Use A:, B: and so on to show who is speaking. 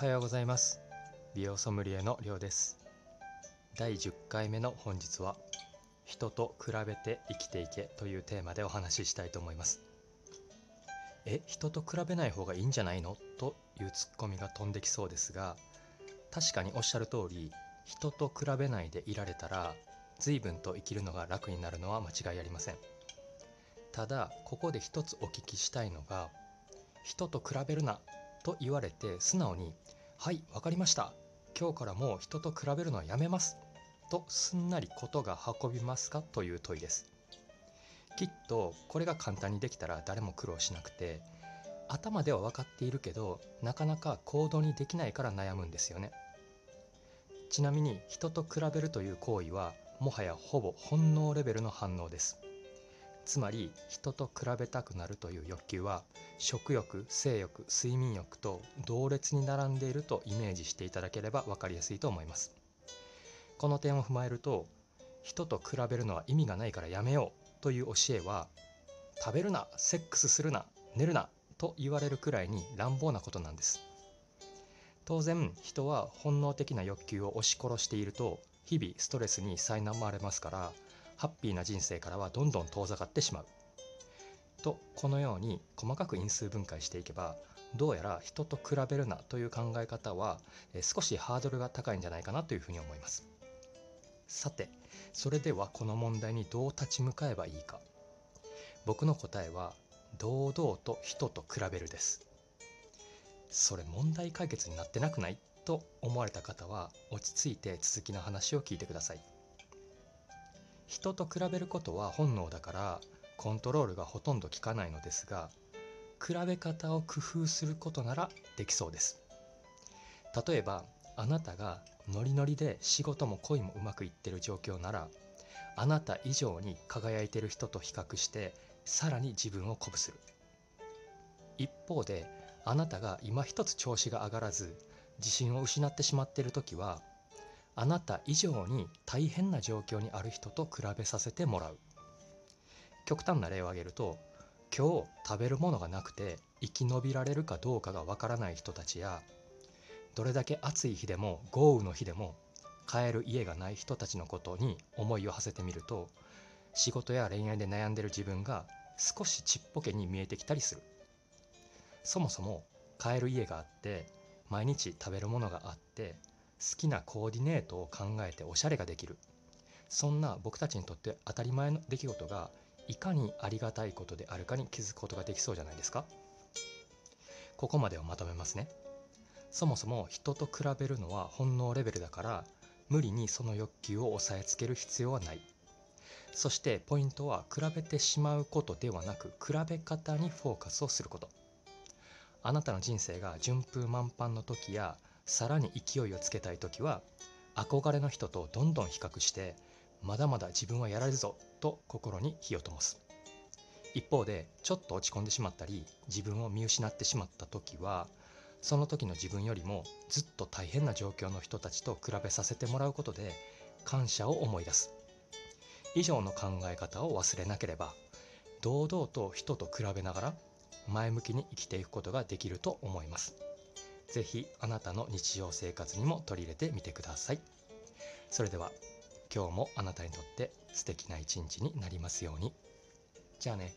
A: はようございます。美容ソムリエのりょうです。第10回目の本日は人と比べて生きていけというテーマでお話ししたいと思います。え人と比べない方がいいんじゃないの？というツッコミが飛んできそうですが確かにおっしゃる通り人と比べないでいられたら随分と生きるのが楽になるのは間違いありません。ただここで一つお聞きしたいのが人と比べるなと言われて素直に「はい分かりました。今日からもう人と比べるのはやめます」とすんなりことが運びますか？という問いです。きっとこれが簡単にできたら誰も苦労しなくて頭では分かっているけどなかなか行動にできないから悩むんですよね。ちなみに人と比べるという行為はもはやほぼ本能レベルの反応です。つまり人と比べたくなるという欲求は食欲性欲睡眠欲と同列に並んでいるとイメージしていただければ分かりやすいと思います。この点を踏まえると人と比べるのは意味がないからやめようという教えは食べるなセックスするな寝るなと言われるくらいに乱暴なことなんです。当然人は本能的な欲求を押し殺していると日々ストレスに苛まれますからハッピーな人生からはどんどん遠ざかってしまう。とこのように細かく因数分解していけばどうやら人と比べるなという考え方は少しハードルが高いんじゃないかなというふうに思います。さてそれではこの問題にどう立ち向かえばいいか。僕の答えは堂々と人と比べるです。それ問題解決になってなくない？と思われた方は落ち着いて続きの話を聞いてください。人と比べることは本能だからコントロールがほとんど効かないのですが比べ方を工夫することならできそうです。例えばあなたがノリノリで仕事も恋もうまくいってる状況ならあなた以上に輝いてる人と比較してさらに自分を鼓舞する。一方であなたが今一つ調子が上がらず自信を失ってしまっている時はあなた以上に大変な状況にある人と比べさせてもらう。極端な例を挙げると今日食べるものがなくて生き延びられるかどうかがわからない人たちやどれだけ暑い日でも豪雨の日でも帰る家がない人たちのことに思いを馳せてみると仕事や恋愛で悩んでる自分が少しちっぽけに見えてきたりする。そもそも帰る家があって毎日食べるものがあってきなコーディネートを考えておしゃれができる。そんな僕たちにとって当たり前の出来事がいかにありがたいことであるかに気づくことができそうじゃないですか。ここまでをまとめますね。そもそも人と比べるのは本能レベルだから無理にその欲求を抑えつける必要はない。そしてポイントは比べてしまうことではなく比べ方にフォーカスをすること。あなたの人生が順風満帆の時やさらに勢いをつけたい時は憧れの人とどんどん比較してまだまだ自分はやられるぞと心に火を灯す。一方でちょっと落ち込んでしまったり自分を見失ってしまった時はその時の自分よりもずっと大変な状況の人たちと比べさせてもらうことで感謝を思い出す。以上の考え方を忘れなければ堂々と人と比べながら前向きに生きていくことができると思います。ぜひあなたの日常生活にも取り入れてみてくださいそれでは今日もあなたにとって素敵な一日になりますように。じゃあね。